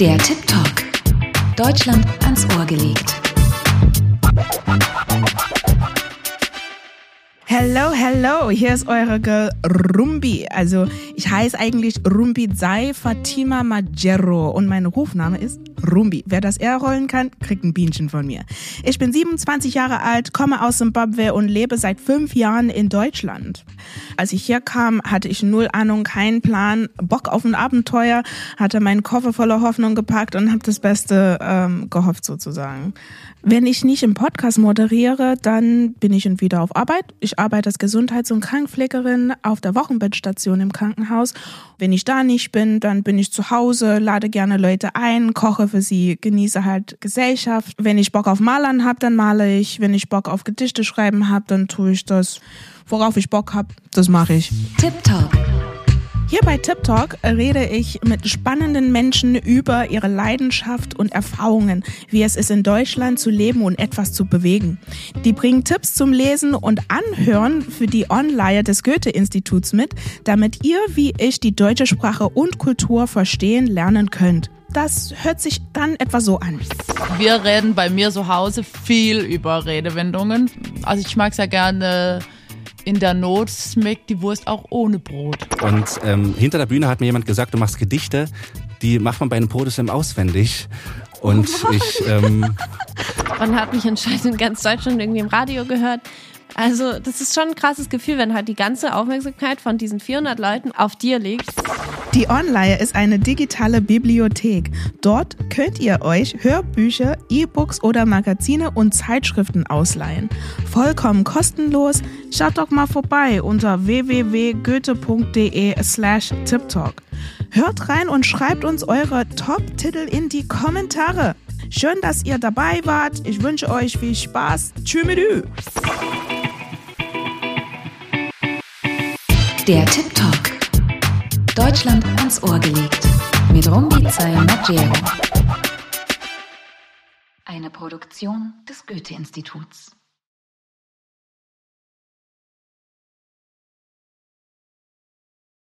Der Tip Talk. Deutschland ans Ohr gelegt. Hello, hello, hier ist eure Girl Rumbi. Also ich heiße eigentlich Rumbi Zai Fatima Majero und mein Rufname ist Rumbi. Wer das R rollen kann, kriegt ein Bienchen von mir. Ich bin 27 Jahre alt, komme aus Zimbabwe und lebe seit fünf Jahren in Deutschland. Als ich hier kam, hatte ich null Ahnung, keinen Plan, Bock auf ein Abenteuer, hatte meinen Koffer voller Hoffnung gepackt und habe das Beste ähm, gehofft sozusagen. Wenn ich nicht im Podcast moderiere, dann bin ich wieder auf Arbeit. Ich arbeite als Gesundheits- und Krankenpflegerin auf der Wochenbettstation im Krankenhaus. Wenn ich da nicht bin, dann bin ich zu Hause, lade gerne Leute ein, koche für sie, genieße halt Gesellschaft. Wenn ich Bock auf Malern habe, dann male ich. Wenn ich Bock auf Gedichte schreiben habe, dann tue ich das. Worauf ich Bock habe, das mache ich. Tip Talk. Hier bei Tip Talk rede ich mit spannenden Menschen über ihre Leidenschaft und Erfahrungen, wie es ist in Deutschland zu leben und etwas zu bewegen. Die bringen Tipps zum Lesen und Anhören für die Online des Goethe-Instituts mit, damit ihr wie ich die deutsche Sprache und Kultur verstehen lernen könnt. Das hört sich dann etwa so an. Wir reden bei mir zu Hause viel über Redewendungen. Also ich mag sehr gerne in der Not schmeckt die Wurst auch ohne Brot. Und ähm, hinter der Bühne hat mir jemand gesagt, du machst Gedichte, die macht man bei einem Podeslam auswendig. Und oh ich. Ähm, man hat mich anscheinend in ganz Deutschland irgendwie im Radio gehört. Also, das ist schon ein krasses Gefühl, wenn halt die ganze Aufmerksamkeit von diesen 400 Leuten auf dir liegt. Die Online ist eine digitale Bibliothek. Dort könnt ihr euch Hörbücher, E-Books oder Magazine und Zeitschriften ausleihen. Vollkommen kostenlos. Schaut doch mal vorbei unter www.goethe.de slash tiptalk. Hört rein und schreibt uns eure Top-Titel in die Kommentare. Schön, dass ihr dabei wart. Ich wünsche euch viel Spaß. Tschüss. Der Tip Talk. Deutschland ans Ohr gelegt. Mit Rumbi Magero. Eine Produktion des Goethe-Instituts.